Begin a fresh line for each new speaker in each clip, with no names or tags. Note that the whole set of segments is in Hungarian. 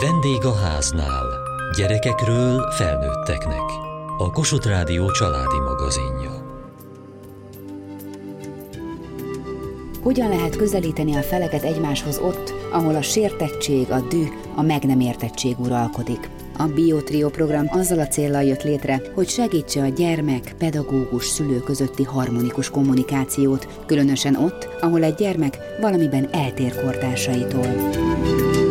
Vendég a háznál. Gyerekekről felnőtteknek. A Kossuth Rádió családi magazinja.
Hogyan lehet közelíteni a feleket egymáshoz ott, ahol a sértettség, a düh, a meg nem értettség uralkodik? A Biotrio program azzal a célral jött létre, hogy segítse a gyermek, pedagógus, szülő közötti harmonikus kommunikációt, különösen ott, ahol egy gyermek valamiben eltér kortársaitól.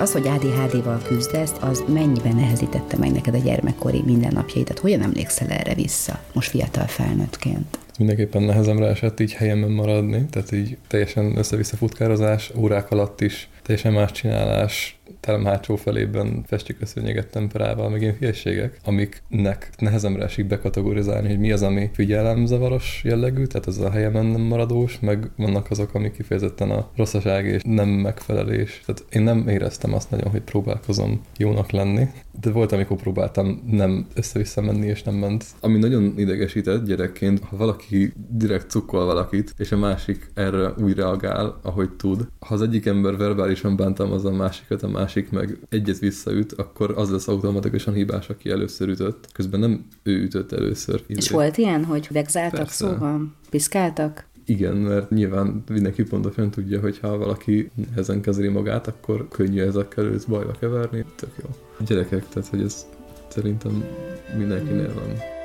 Az, hogy ADHD-val küzdesz, az mennyiben nehezítette meg neked a gyermekkori mindennapjaidat? Hogyan emlékszel erre vissza, most fiatal felnőttként?
mindenképpen nehezemre esett így helyemen maradni, tehát így teljesen össze-vissza futkározás, órák alatt is, teljesen más csinálás, terem hátsó felében festjük a szőnyeget temperával, meg ilyen hülyeségek, amiknek nehezemre esik bekategorizálni, hogy mi az, ami figyelemzavaros jellegű, tehát az a helyemen nem maradós, meg vannak azok, amik kifejezetten a rosszaság és nem megfelelés. Tehát én nem éreztem azt nagyon, hogy próbálkozom jónak lenni, de volt, amikor próbáltam nem össze-vissza menni, és nem ment. Ami nagyon idegesített gyerekként, ha valaki direkt cukkol valakit, és a másik erre úgy reagál, ahogy tud. Ha az egyik ember verbálisan bántalmazza a másikat, a másik meg egyet visszaüt, akkor az lesz automatikusan hibás, aki először ütött. Közben nem ő ütött először.
És volt ilyen, hogy vegzáltak szóval? Piszkáltak?
Igen, mert nyilván mindenki pontosan tudja, hogy ha valaki ezen kezeli magát, akkor könnyű ezekkel őt bajba keverni. Tök jó. A gyerekek, tehát hogy ez szerintem mindenkinél van.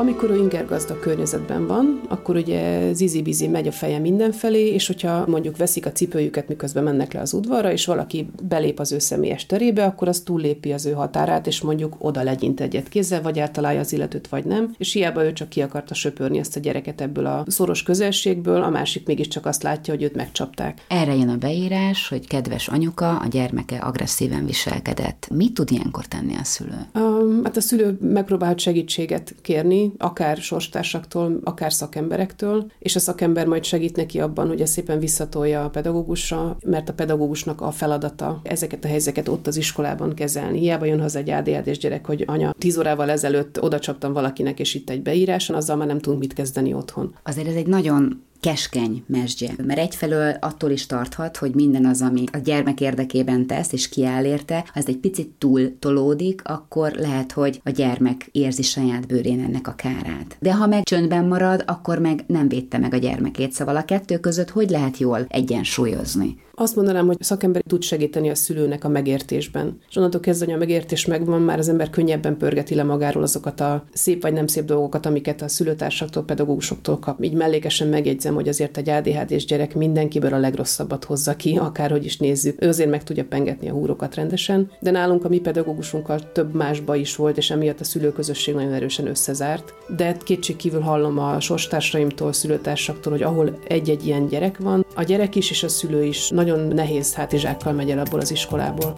Amikor ő ingergazda környezetben van, akkor ugye zizi-bizi megy a feje mindenfelé, és hogyha mondjuk veszik a cipőjüket, miközben mennek le az udvarra, és valaki belép az ő személyes terébe, akkor az túllépi az ő határát, és mondjuk oda legyint egyet kézzel, vagy eltalálja az illetőt, vagy nem, és hiába ő csak ki akarta söpörni ezt a gyereket ebből a szoros közelségből, a másik mégiscsak azt látja, hogy őt megcsapták.
Erre jön a beírás, hogy kedves anyuka, a gyermeke agresszíven viselkedett. Mit tud ilyenkor tenni a szülő?
A, hát a szülő megpróbálhat segítséget kérni, akár sorstársaktól, akár szakemberektől, és a szakember majd segít neki abban, hogy ezt szépen visszatolja a pedagógusra, mert a pedagógusnak a feladata ezeket a helyzeteket ott az iskolában kezelni. Hiába jön haza egy ADHD-s gyerek, hogy anya, tíz órával ezelőtt oda csaptam valakinek, és itt egy beíráson, azzal már nem tudunk mit kezdeni otthon.
Azért ez egy nagyon keskeny mesdje. Mert egyfelől attól is tarthat, hogy minden az, ami a gyermek érdekében tesz, és kiáll érte, ha ez egy picit túl tolódik, akkor lehet, hogy a gyermek érzi saját bőrén ennek a kárát. De ha meg csöndben marad, akkor meg nem védte meg a gyermekét. Szóval a kettő között hogy lehet jól egyensúlyozni?
Azt mondanám, hogy a szakember tud segíteni a szülőnek a megértésben. És onnantól kezdve, hogy a megértés megvan, már az ember könnyebben pörgeti le magáról azokat a szép vagy nem szép dolgokat, amiket a szülőtársaktól, pedagógusoktól kap. Így mellékesen megjegyzem, hogy azért egy ADHD-s gyerek mindenkiből a legrosszabbat hozza ki, akárhogy is nézzük. Ő azért meg tudja pengetni a húrokat rendesen, de nálunk a mi pedagógusunkkal több másba is volt, és emiatt a szülőközösség nagyon erősen összezárt. De kétség kívül hallom a sorstársaimtól, szülőtársaktól, hogy ahol egy-egy ilyen gyerek van, a gyerek is és a szülő is nagyon nehéz hátizsákkal megy el abból az iskolából.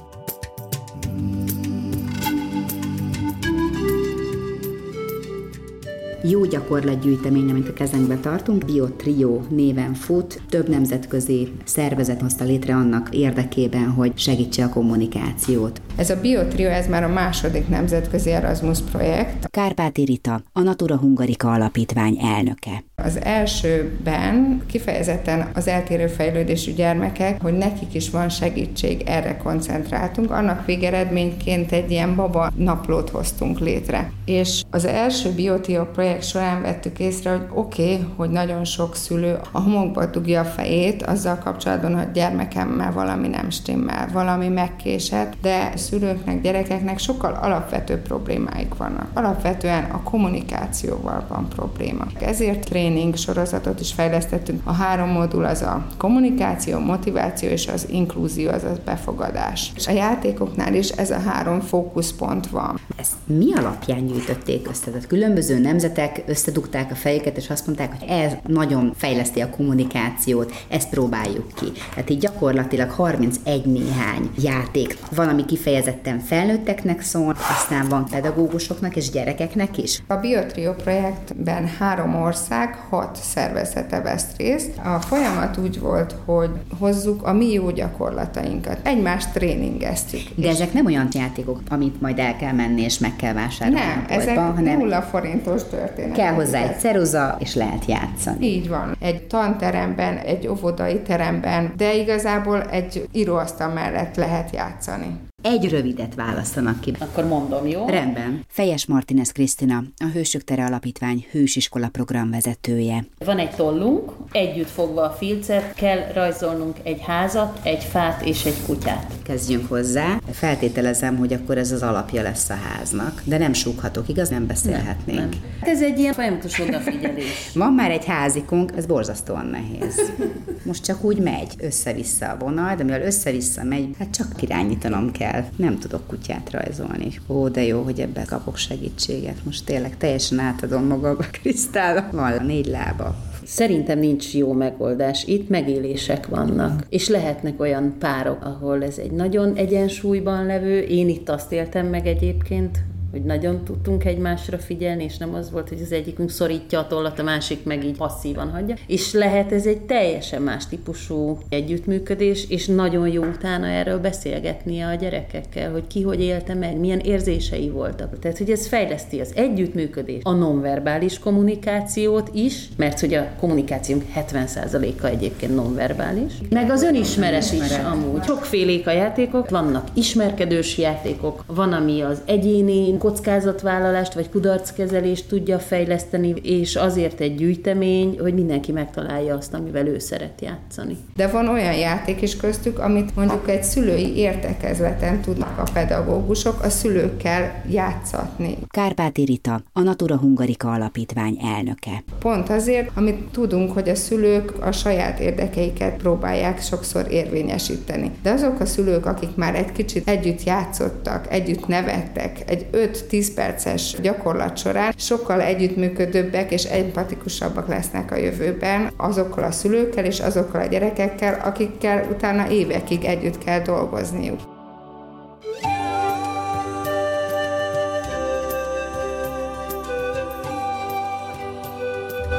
Jó gyakorlatgyűjtemény, amit a kezünkbe tartunk. BioTrio néven fut, több nemzetközi szervezet hozta létre annak érdekében, hogy segítse a kommunikációt.
Ez a BioTrio, ez már a második nemzetközi Erasmus projekt.
Kárpáti Rita, a Natura Hungarica Alapítvány elnöke.
Az elsőben kifejezetten az eltérő fejlődésű gyermekek, hogy nekik is van segítség, erre koncentráltunk. Annak végeredményként egy ilyen baba naplót hoztunk létre. És az első BioTrio projekt során vettük észre, hogy oké, okay, hogy nagyon sok szülő a homokba dugja a fejét azzal kapcsolatban, hogy gyermekemmel valami nem stimmel, valami megkésett, de szülőknek, gyerekeknek sokkal alapvető problémáik vannak. Alapvetően a kommunikációval van probléma. Ezért tréning sorozatot is fejlesztettünk. A három modul az a kommunikáció, motiváció és az inklúzió, az a befogadás. És a játékoknál is ez a három fókuszpont van.
Ezt mi alapján gyűjtötték össze? Tehát különböző nemzetek összedugták a fejüket, és azt mondták, hogy ez nagyon fejleszti a kommunikációt, ezt próbáljuk ki. Tehát így gyakorlatilag 31 néhány játék. Van, ami kifejezetten felnőtteknek szól, aztán van pedagógusoknak és gyerekeknek is.
A Biotrio projektben három ország hat szervezete vesz részt. A folyamat úgy volt, hogy hozzuk a mi jó gyakorlatainkat. Egymást tréningeztük.
De ezek nem olyan játékok, amit majd el kell menni és meg kell vásárolni
Nem,
boltba,
ezek
hanem
nulla forintos történetek.
kell hozzá egy ceruza, és lehet játszani.
Így van. Egy tanteremben, egy óvodai teremben, de igazából egy íróasztal mellett lehet játszani.
Egy rövidet választanak ki.
Akkor mondom, jó?
Rendben. Fejes Martinez Krisztina, a Hősök Tere Alapítvány hősiskola programvezetője.
Van egy tollunk, együtt fogva a filcet, kell rajzolnunk egy házat, egy fát és egy kutyát.
Kezdjünk hozzá. Feltételezem, hogy akkor ez az alapja lesz a háznak. De nem súghatok, igaz? Nem beszélhetnénk.
Nem. Hát Ez egy ilyen folyamatos odafigyelés.
Van már egy házikunk, ez borzasztóan nehéz. Most csak úgy megy össze-vissza a vonal, de mivel össze-vissza megy, hát csak irányítanom kell. Nem tudok kutyát rajzolni. Ó, de jó, hogy ebben kapok segítséget. Most tényleg teljesen átadom magam a Krisztála. Van a négy lába.
Szerintem nincs jó megoldás. Itt megélések vannak. És lehetnek olyan párok, ahol ez egy nagyon egyensúlyban levő. Én itt azt éltem meg egyébként, hogy nagyon tudtunk egymásra figyelni, és nem az volt, hogy az egyikünk szorítja a tollat, a másik meg így passzívan hagyja. És lehet ez egy teljesen más típusú együttműködés, és nagyon jó utána erről beszélgetnie a gyerekekkel, hogy ki hogy élte meg, milyen érzései voltak. Tehát, hogy ez fejleszti az együttműködés, a nonverbális kommunikációt is, mert hogy a kommunikációnk 70%-a egyébként nonverbális, meg az önismeres is amúgy. Sokfélék a játékok, vannak ismerkedős játékok, van, ami az egyéni kockázatvállalást vagy kudarckezelést tudja fejleszteni, és azért egy gyűjtemény, hogy mindenki megtalálja azt, amivel ő szeret játszani.
De van olyan játék is köztük, amit mondjuk egy szülői értekezleten tudnak a pedagógusok a szülőkkel játszatni.
Kárpáti Rita, a Natura Hungarika Alapítvány elnöke.
Pont azért, amit tudunk, hogy a szülők a saját érdekeiket próbálják sokszor érvényesíteni. De azok a szülők, akik már egy kicsit együtt játszottak, együtt nevettek, egy 5-10 perces gyakorlat során sokkal együttműködőbbek és empatikusabbak lesznek a jövőben azokkal a szülőkkel és azokkal a gyerekekkel, akikkel utána évekig együtt kell dolgozniuk.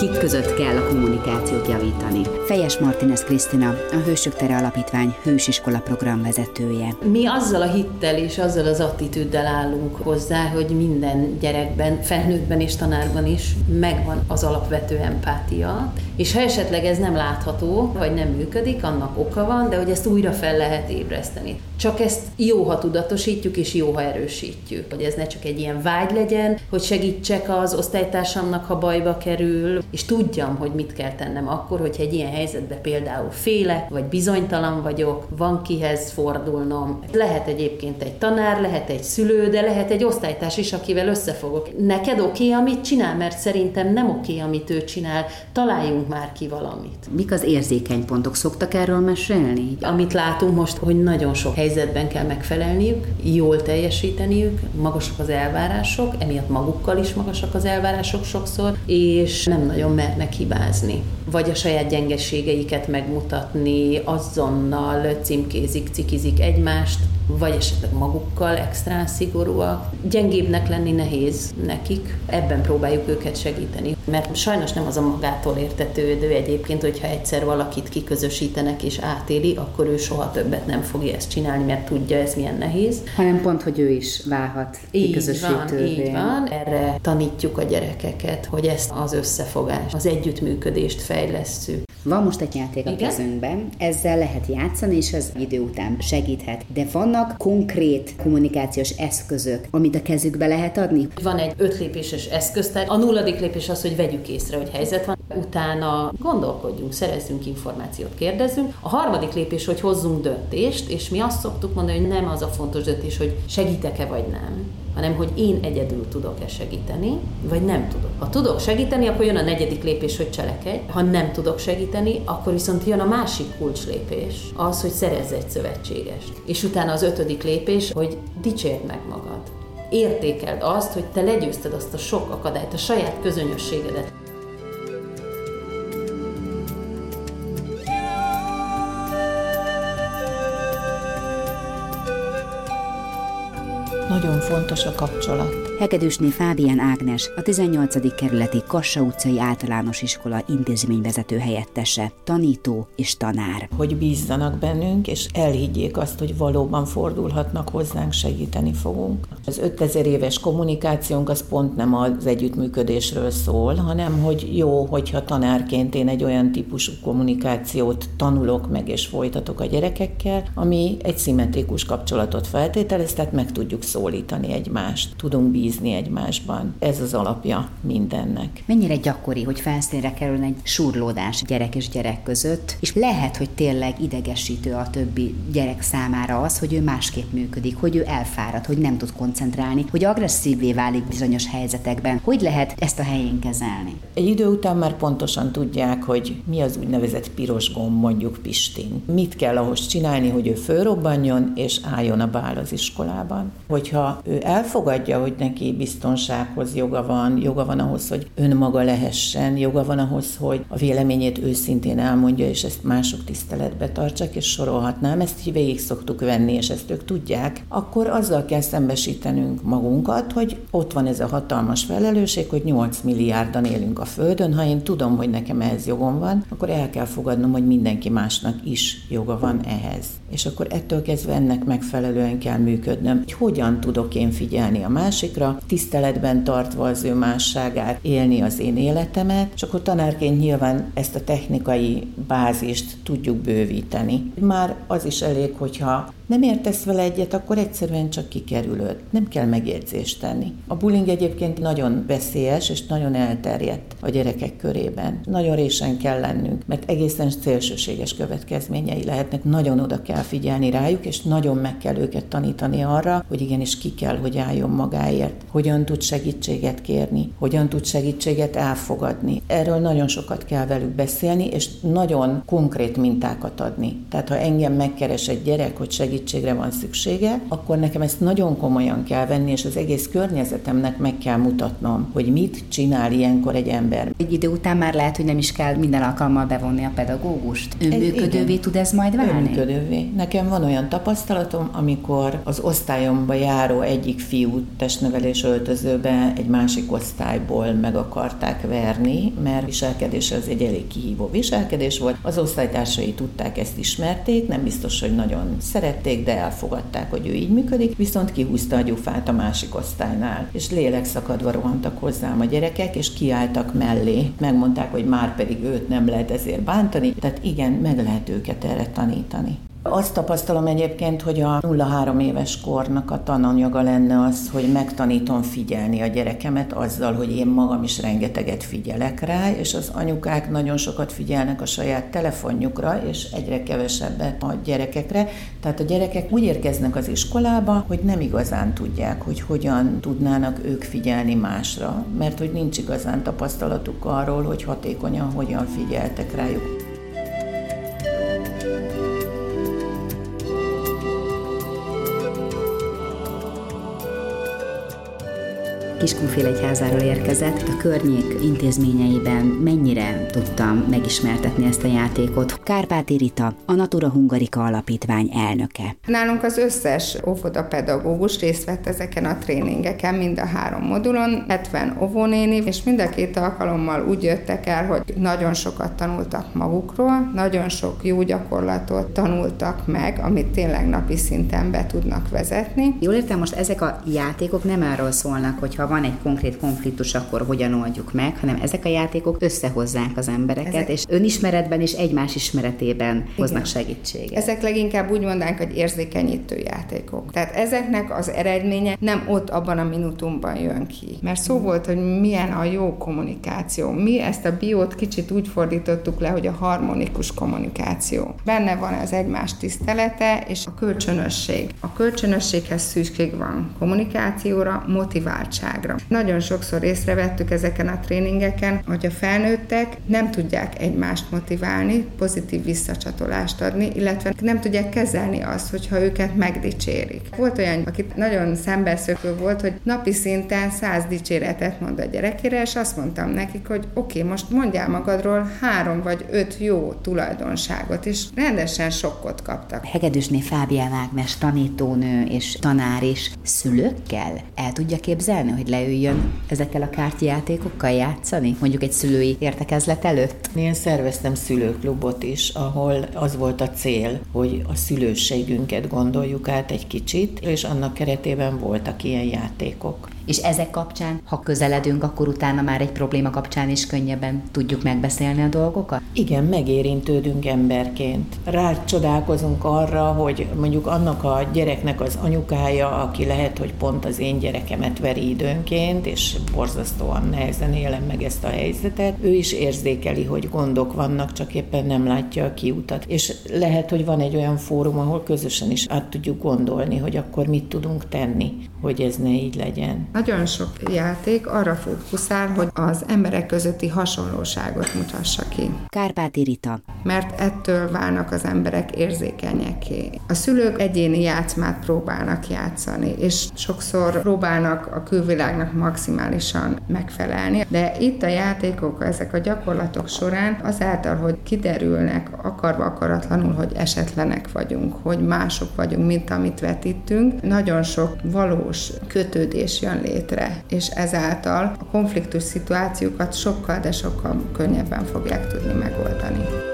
Kik között kell a kommunikációt javítani? Fejes Martinez Krisztina, a Hősök Tere Alapítvány hősiskola programvezetője.
Mi azzal a hittel és azzal az attitűddel állunk hozzá, hogy minden gyerekben, felnőttben és tanárban is megvan az alapvető empátia, és ha esetleg ez nem látható, vagy nem működik, annak oka van, de hogy ezt újra fel lehet ébreszteni. Csak ezt jó, ha tudatosítjuk, és jó, ha erősítjük. Hogy ez ne csak egy ilyen vágy legyen, hogy segítsek az osztálytársamnak, ha bajba kerül, és tudjam, hogy mit kell tennem akkor, hogyha egy ilyen helyzetben például félek, vagy bizonytalan vagyok, van kihez fordulnom. Lehet egyébként egy tanár, lehet egy szülő, de lehet egy osztálytárs is, akivel összefogok. Neked oké, okay, amit csinál, mert szerintem nem oké, okay, amit ő csinál. Találjunk már ki valamit.
Mik az érzékeny pontok? Szoktak erről mesélni?
Amit látunk most, hogy nagyon sok helyzetben kell megfelelniük, jól teljesíteniük, magasak az elvárások, emiatt magukkal is magasak az elvárások sokszor, és nem nagyon mernek hibázni. Vagy a saját gyengeségeiket megmutatni, azonnal címkézik, cikizik egymást, vagy esetleg magukkal extrán szigorúak. Gyengébbnek lenni nehéz nekik, ebben próbáljuk őket segíteni. Mert sajnos nem az a magától értetődő egyébként, hogyha egyszer valakit kiközösítenek és átéli, akkor ő soha többet nem fogja ezt csinálni, mert tudja, ez milyen nehéz.
Hanem pont, hogy ő is válhat
így van, így van. Erre tanítjuk a gyerekeket, hogy ezt az összefogást, az együttműködést fejlesszük.
Van most egy játék a
Igen?
kezünkben, ezzel lehet játszani, és ez idő után segíthet. De vannak konkrét kommunikációs eszközök, amit a kezükbe lehet adni?
Van egy ötlépéses eszköztár. A nulladik lépés az, hogy vegyük észre, hogy helyzet van. Utána gondolkodjunk, szerezzünk információt, kérdezzünk. A harmadik lépés, hogy hozzunk döntést, és mi azt szoktuk mondani, hogy nem az a fontos döntés, hogy segítek-e vagy nem, hanem hogy én egyedül tudok-e segíteni, vagy nem tudok. Ha tudok segíteni, akkor jön a negyedik lépés, hogy cselekedj. Ha nem tudok segíteni, akkor viszont jön a másik kulcslépés, az, hogy szerezz egy szövetségest. És utána az ötödik lépés, hogy dicsérd meg magad. Értékeld azt, hogy te legyőzted azt a sok akadályt, a saját közönösségedet.
Nagyon fontos a kapcsolat.
Hegedűsné Fábián Ágnes, a 18. kerületi Kassa utcai általános iskola intézményvezető helyettese, tanító és tanár.
Hogy bízzanak bennünk, és elhiggyék azt, hogy valóban fordulhatnak hozzánk, segíteni fogunk. Az 5000 éves kommunikációnk az pont nem az együttműködésről szól, hanem hogy jó, hogyha tanárként én egy olyan típusú kommunikációt tanulok meg és folytatok a gyerekekkel, ami egy szimmetrikus kapcsolatot feltételez, tehát meg tudjuk szólítani egymást, tudunk bízni egymásban. Ez az alapja mindennek.
Mennyire gyakori, hogy felszínre kerül egy surlódás gyerek és gyerek között, és lehet, hogy tényleg idegesítő a többi gyerek számára az, hogy ő másképp működik, hogy ő elfárad, hogy nem tud koncentrálni, hogy agresszívvé válik bizonyos helyzetekben. Hogy lehet ezt a helyén kezelni?
Egy idő után már pontosan tudják, hogy mi az úgynevezett piros gomb, mondjuk Pistin. Mit kell ahhoz csinálni, hogy ő fölrobbanjon és álljon a bál az iskolában. Hogyha ő elfogadja, hogy neki biztonsághoz joga van, joga van ahhoz, hogy önmaga lehessen, joga van ahhoz, hogy a véleményét őszintén elmondja, és ezt mások tiszteletbe tartsák, és sorolhatnám, ezt így végig szoktuk venni, és ezt ők tudják, akkor azzal kell szembesítenünk magunkat, hogy ott van ez a hatalmas felelősség, hogy 8 milliárdan élünk a Földön, ha én tudom, hogy nekem ehhez jogom van, akkor el kell fogadnom, hogy mindenki másnak is joga van ehhez. És akkor ettől kezdve ennek megfelelően kell működnöm. Hogy hogyan tudok én figyelni a másikra, tiszteletben tartva az ő másságát, élni az én életemet, és akkor tanárként nyilván ezt a technikai bázist tudjuk bővíteni. Már az is elég, hogyha nem értesz vele egyet, akkor egyszerűen csak kikerülöd. Nem kell megjegyzést tenni. A bullying egyébként nagyon veszélyes és nagyon elterjedt a gyerekek körében. Nagyon résen kell lennünk, mert egészen szélsőséges következményei lehetnek. Nagyon oda kell figyelni rájuk, és nagyon meg kell őket tanítani arra, hogy igenis ki kell, hogy álljon magáért. Hogyan tud segítséget kérni, hogyan tud segítséget elfogadni. Erről nagyon sokat kell velük beszélni, és nagyon konkrét mintákat adni. Tehát ha engem megkeres egy gyerek, hogy segít segítségre van szüksége, akkor nekem ezt nagyon komolyan kell venni, és az egész környezetemnek meg kell mutatnom, hogy mit csinál ilyenkor egy ember.
Egy idő után már lehet, hogy nem is kell minden alkalommal bevonni a pedagógust. Önműködővé tud ez majd válni?
Önműködővé. Nekem van olyan tapasztalatom, amikor az osztályomba járó egyik fiú testnevelés öltözőbe egy másik osztályból meg akarták verni, mert viselkedése az egy elég kihívó viselkedés volt. Az osztálytársai tudták ezt ismerték, nem biztos, hogy nagyon szerették, szerették, de elfogadták, hogy ő így működik, viszont kihúzta a gyufát a másik osztálynál, és lélekszakadva rohantak hozzám a gyerekek, és kiálltak mellé. Megmondták, hogy már pedig őt nem lehet ezért bántani, tehát igen, meg lehet őket erre tanítani. Azt tapasztalom egyébként, hogy a 0-3 éves kornak a tananyaga lenne az, hogy megtanítom figyelni a gyerekemet azzal, hogy én magam is rengeteget figyelek rá, és az anyukák nagyon sokat figyelnek a saját telefonjukra, és egyre kevesebbet a gyerekekre. Tehát a gyerekek úgy érkeznek az iskolába, hogy nem igazán tudják, hogy hogyan tudnának ők figyelni másra, mert hogy nincs igazán tapasztalatuk arról, hogy hatékonyan hogyan figyeltek rájuk.
Kiskunfélegyházáról érkezett, a környék intézményeiben mennyire tudtam megismertetni ezt a játékot. Kárpáti Rita, a Natura Hungarika Alapítvány elnöke.
Nálunk az összes óvoda pedagógus részt vett ezeken a tréningeken, mind a három modulon, 70 óvónéni, és mind a két alkalommal úgy jöttek el, hogy nagyon sokat tanultak magukról, nagyon sok jó gyakorlatot tanultak meg, amit tényleg napi szinten be tudnak vezetni.
Jól értem, most ezek a játékok nem arról szólnak, hogy ha van egy konkrét konfliktus, akkor hogyan oldjuk meg, hanem ezek a játékok összehozzák az embereket, ezek... és önismeretben és egymás ismeretében Igen. hoznak segítséget.
Ezek leginkább úgy mondanánk, hogy érzékenyítő játékok. Tehát ezeknek az eredménye nem ott abban a minutumban jön ki. Mert szó volt, hogy milyen a jó kommunikáció. Mi ezt a biót kicsit úgy fordítottuk le, hogy a harmonikus kommunikáció. Benne van az egymás tisztelete és a kölcsönösség. A kölcsönösséghez szükség van kommunikációra, motiváltság világra. Nagyon sokszor észrevettük ezeken a tréningeken, hogy a felnőttek nem tudják egymást motiválni, pozitív visszacsatolást adni, illetve nem tudják kezelni azt, hogyha őket megdicsérik. Volt olyan, akit nagyon szembeszökő volt, hogy napi szinten száz dicséretet mond a gyerekére, és azt mondtam nekik, hogy oké, okay, most mondjál magadról három vagy öt jó tulajdonságot, és rendesen sokkot kaptak.
Hegedűsné Fábián Ágnes tanítónő és tanár is szülőkkel el tudja képzelni, hogy leüljön ezekkel a kártyátékokkal játszani? Mondjuk egy szülői értekezlet előtt?
Én szerveztem szülőklubot is, ahol az volt a cél, hogy a szülőségünket gondoljuk át egy kicsit, és annak keretében voltak ilyen játékok.
És ezek kapcsán, ha közeledünk, akkor utána már egy probléma kapcsán is könnyebben tudjuk megbeszélni a dolgokat?
Igen, megérintődünk emberként. Rácsodálkozunk arra, hogy mondjuk annak a gyereknek az anyukája, aki lehet, hogy pont az én gyerekemet veri időnként, és borzasztóan nehezen élem meg ezt a helyzetet, ő is érzékeli, hogy gondok vannak, csak éppen nem látja a kiutat. És lehet, hogy van egy olyan fórum, ahol közösen is át tudjuk gondolni, hogy akkor mit tudunk tenni, hogy ez ne így legyen.
Nagyon sok játék arra fókuszál, hogy az emberek közötti hasonlóságot mutassa ki.
Kárpáti Rita.
Mert ettől válnak az emberek érzékenyeké. A szülők egyéni játszmát próbálnak játszani, és sokszor próbálnak a külvilágnak maximálisan megfelelni, de itt a játékok, ezek a gyakorlatok során azáltal, hogy kiderülnek akarva akaratlanul, hogy esetlenek vagyunk, hogy mások vagyunk, mint amit vetítünk, nagyon sok valós kötődés jön létre, és ezáltal a konfliktus szituációkat sokkal, de sokkal könnyebben fogják tudni megoldani.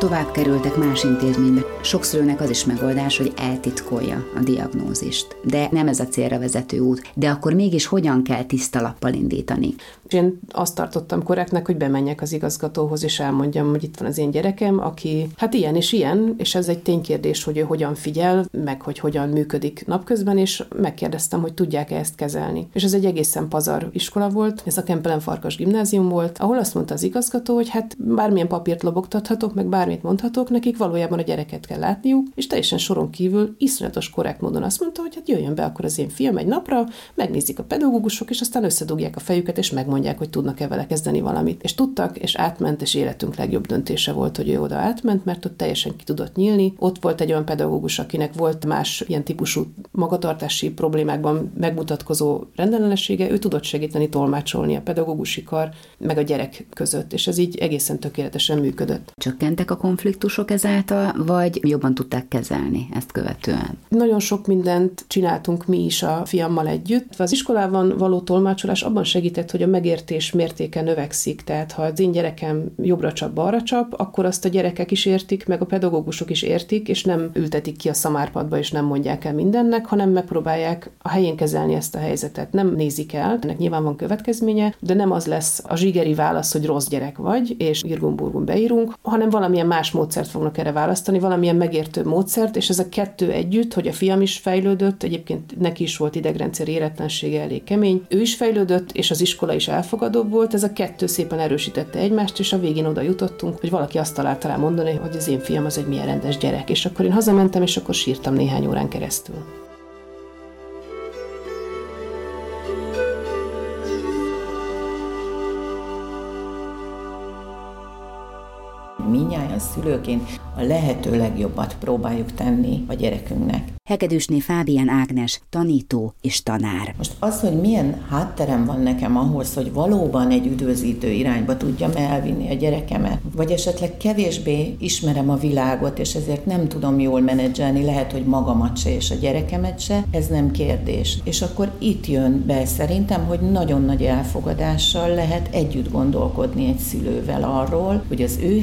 Tovább kerültek más intézménybe. Sok szülőnek az is megoldás, hogy eltitkolja a diagnózist. De nem ez a célra vezető út. De akkor mégis hogyan kell tiszta lappal indítani?
Én azt tartottam korrektnek, hogy bemenjek az igazgatóhoz, és elmondjam, hogy itt van az én gyerekem, aki hát ilyen és ilyen, és ez egy ténykérdés, hogy ő hogyan figyel, meg hogy hogyan működik napközben, és megkérdeztem, hogy tudják-e ezt kezelni. És ez egy egészen pazar iskola volt, ez a Kempelen Farkas gimnázium volt, ahol azt mondta az igazgató, hogy hát bármilyen papírt lobogtathatok, meg bár bármit mondhatok, nekik valójában a gyereket kell látniuk, és teljesen soron kívül iszonyatos korrekt módon azt mondta, hogy hát jöjjön be akkor az én fiam egy napra, megnézik a pedagógusok, és aztán összedugják a fejüket, és megmondják, hogy tudnak-e vele kezdeni valamit. És tudtak, és átment, és életünk legjobb döntése volt, hogy ő oda átment, mert ott teljesen ki tudott nyílni. Ott volt egy olyan pedagógus, akinek volt más ilyen típusú magatartási problémákban megmutatkozó rendellenessége, ő tudott segíteni tolmácsolni a pedagógusi kar, meg a gyerek között, és ez így egészen tökéletesen működött.
Csökkentek a konfliktusok ezáltal, vagy jobban tudták kezelni ezt követően?
Nagyon sok mindent csináltunk mi is a fiammal együtt. Az iskolában való tolmácsolás abban segített, hogy a megértés mértéke növekszik. Tehát ha az én gyerekem jobbra csap, balra csap, akkor azt a gyerekek is értik, meg a pedagógusok is értik, és nem ültetik ki a szamárpadba, és nem mondják el mindennek, hanem megpróbálják a helyén kezelni ezt a helyzetet. Nem nézik el, ennek nyilván van következménye, de nem az lesz a zsigeri válasz, hogy rossz gyerek vagy, és irgumburgum beírunk, hanem valamilyen más módszert fognak erre választani, valamilyen megértő módszert, és ez a kettő együtt, hogy a fiam is fejlődött, egyébként neki is volt idegrendszer éretlensége elég kemény, ő is fejlődött, és az iskola is elfogadóbb volt, ez a kettő szépen erősítette egymást, és a végén oda jutottunk, hogy valaki azt találta rá mondani, hogy az én fiam az egy milyen rendes gyerek, és akkor én hazamentem, és akkor sírtam néhány órán keresztül.
Minnyáján szülőként a lehető legjobbat próbáljuk tenni a gyerekünknek.
Hegedűsné Fábián Ágnes, tanító és tanár.
Most az, hogy milyen hátterem van nekem ahhoz, hogy valóban egy üdvözítő irányba tudjam elvinni a gyerekemet, vagy esetleg kevésbé ismerem a világot, és ezért nem tudom jól menedzselni, lehet, hogy magamat se és a gyerekemet se, ez nem kérdés. És akkor itt jön be szerintem, hogy nagyon nagy elfogadással lehet együtt gondolkodni egy szülővel arról, hogy az ő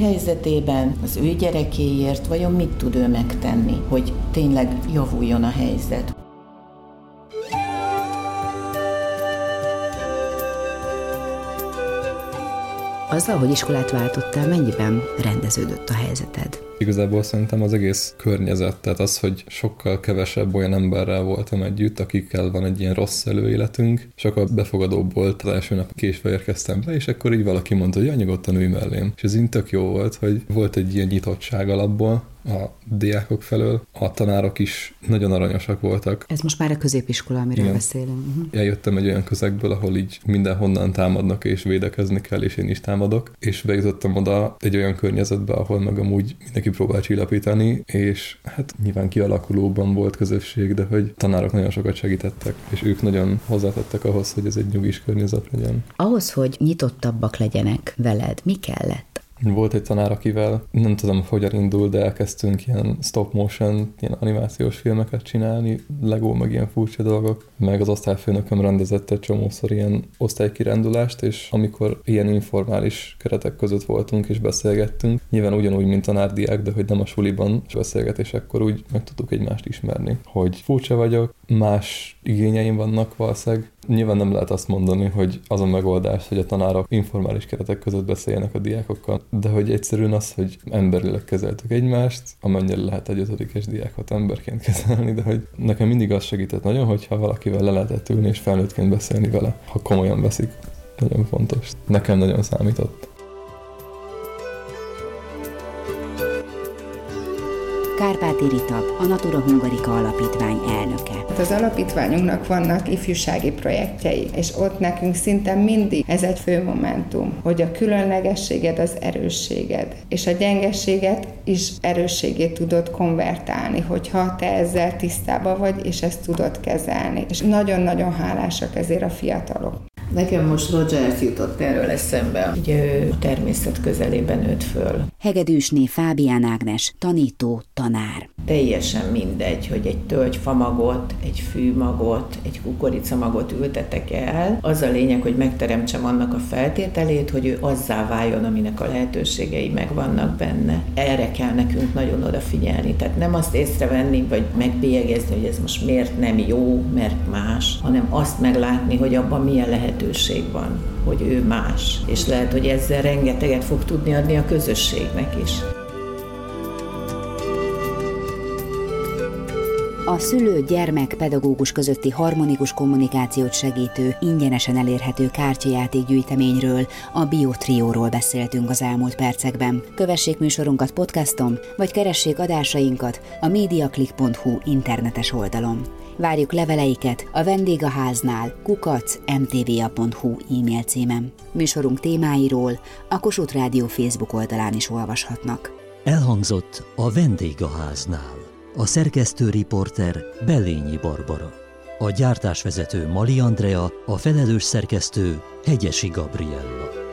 helyzetében, az ő gyerekéért vajon mit tud ő megtenni, hogy tényleg javul javuljon a helyzet.
Azzal, hogy iskolát váltottál, mennyiben rendeződött a helyzeted?
Igazából szerintem az egész környezet, tehát az, hogy sokkal kevesebb olyan emberrel voltam együtt, akikkel van egy ilyen rossz előéletünk, sokkal befogadóbb volt, az első nap késve érkeztem be, és akkor így valaki mondta, hogy nyugodtan ülj mellém. És ez így tök jó volt, hogy volt egy ilyen nyitottság alapból, a diákok felől. A tanárok is nagyon aranyosak voltak.
Ez most már a középiskola, amiről Igen. beszélünk. Uh-huh.
Eljöttem egy olyan közegből, ahol így mindenhonnan támadnak és védekezni kell, és én is támadok, és bejutottam oda egy olyan környezetbe, ahol meg amúgy mindenki próbál csillapítani, és hát nyilván kialakulóban volt közösség, de hogy tanárok nagyon sokat segítettek, és ők nagyon hozzátettek ahhoz, hogy ez egy nyugis környezet legyen.
Ahhoz, hogy nyitottabbak legyenek veled, mi kellett?
Volt egy tanár, akivel nem tudom, hogyan indul, de elkezdtünk ilyen stop motion, ilyen animációs filmeket csinálni, Lego, meg ilyen furcsa dolgok. Meg az osztályfőnököm rendezett egy csomószor ilyen osztálykirándulást, és amikor ilyen informális keretek között voltunk és beszélgettünk, nyilván ugyanúgy, mint tanárdiák, de hogy nem a suliban beszélgetésekkor úgy meg tudtuk egymást ismerni, hogy furcsa vagyok, más igényeim vannak valószínűleg, Nyilván nem lehet azt mondani, hogy az a megoldás, hogy a tanárok informális keretek között beszéljenek a diákokkal, de hogy egyszerűen az, hogy emberileg kezeltük egymást, amennyire lehet egy ötödikes diákot emberként kezelni, de hogy nekem mindig az segített nagyon, hogyha valakivel le lehetett ülni és felnőttként beszélni vele, ha komolyan veszik. Nagyon fontos. Nekem nagyon számított.
Kárpáti Rita, a Natura Hungarika Alapítvány elnöke.
Hát az alapítványunknak vannak ifjúsági projektjei, és ott nekünk szinte mindig ez egy fő momentum, hogy a különlegességed az erősséged, és a gyengességet is erősségét tudod konvertálni, hogyha te ezzel tisztában vagy, és ezt tudod kezelni. És nagyon-nagyon hálásak ezért a fiatalok.
Nekem most Roger jutott erről eszembe. Ugye ő a természet közelében nőtt föl.
Hegedűsné Fábián Ágnes, tanító, tanár.
Teljesen mindegy, hogy egy tölgyfamagot, egy fűmagot, egy kukoricamagot ültetek el. Az a lényeg, hogy megteremtsem annak a feltételét, hogy ő azzá váljon, aminek a lehetőségei megvannak benne. Erre kell nekünk nagyon odafigyelni. Tehát nem azt észrevenni, vagy megbélyegezni, hogy ez most miért nem jó, mert más, hanem azt meglátni, hogy abban milyen lehetőség van, hogy ő más. És lehet, hogy ezzel rengeteget fog tudni adni a közösségnek is.
a szülő-gyermek pedagógus közötti harmonikus kommunikációt segítő, ingyenesen elérhető kártyajáték-gyűjteményről, a Biotrióról beszéltünk az elmúlt percekben. Kövessék műsorunkat podcaston, vagy keressék adásainkat a mediaclick.hu internetes oldalon. Várjuk leveleiket a vendégháznál kukac.mtva.hu e-mail címen. Műsorunk témáiról a Kossuth Rádió Facebook oldalán is olvashatnak.
Elhangzott a vendégháznál. A szerkesztő riporter Belényi Barbara. A gyártásvezető Mali Andrea, a felelős szerkesztő Hegyesi Gabriella.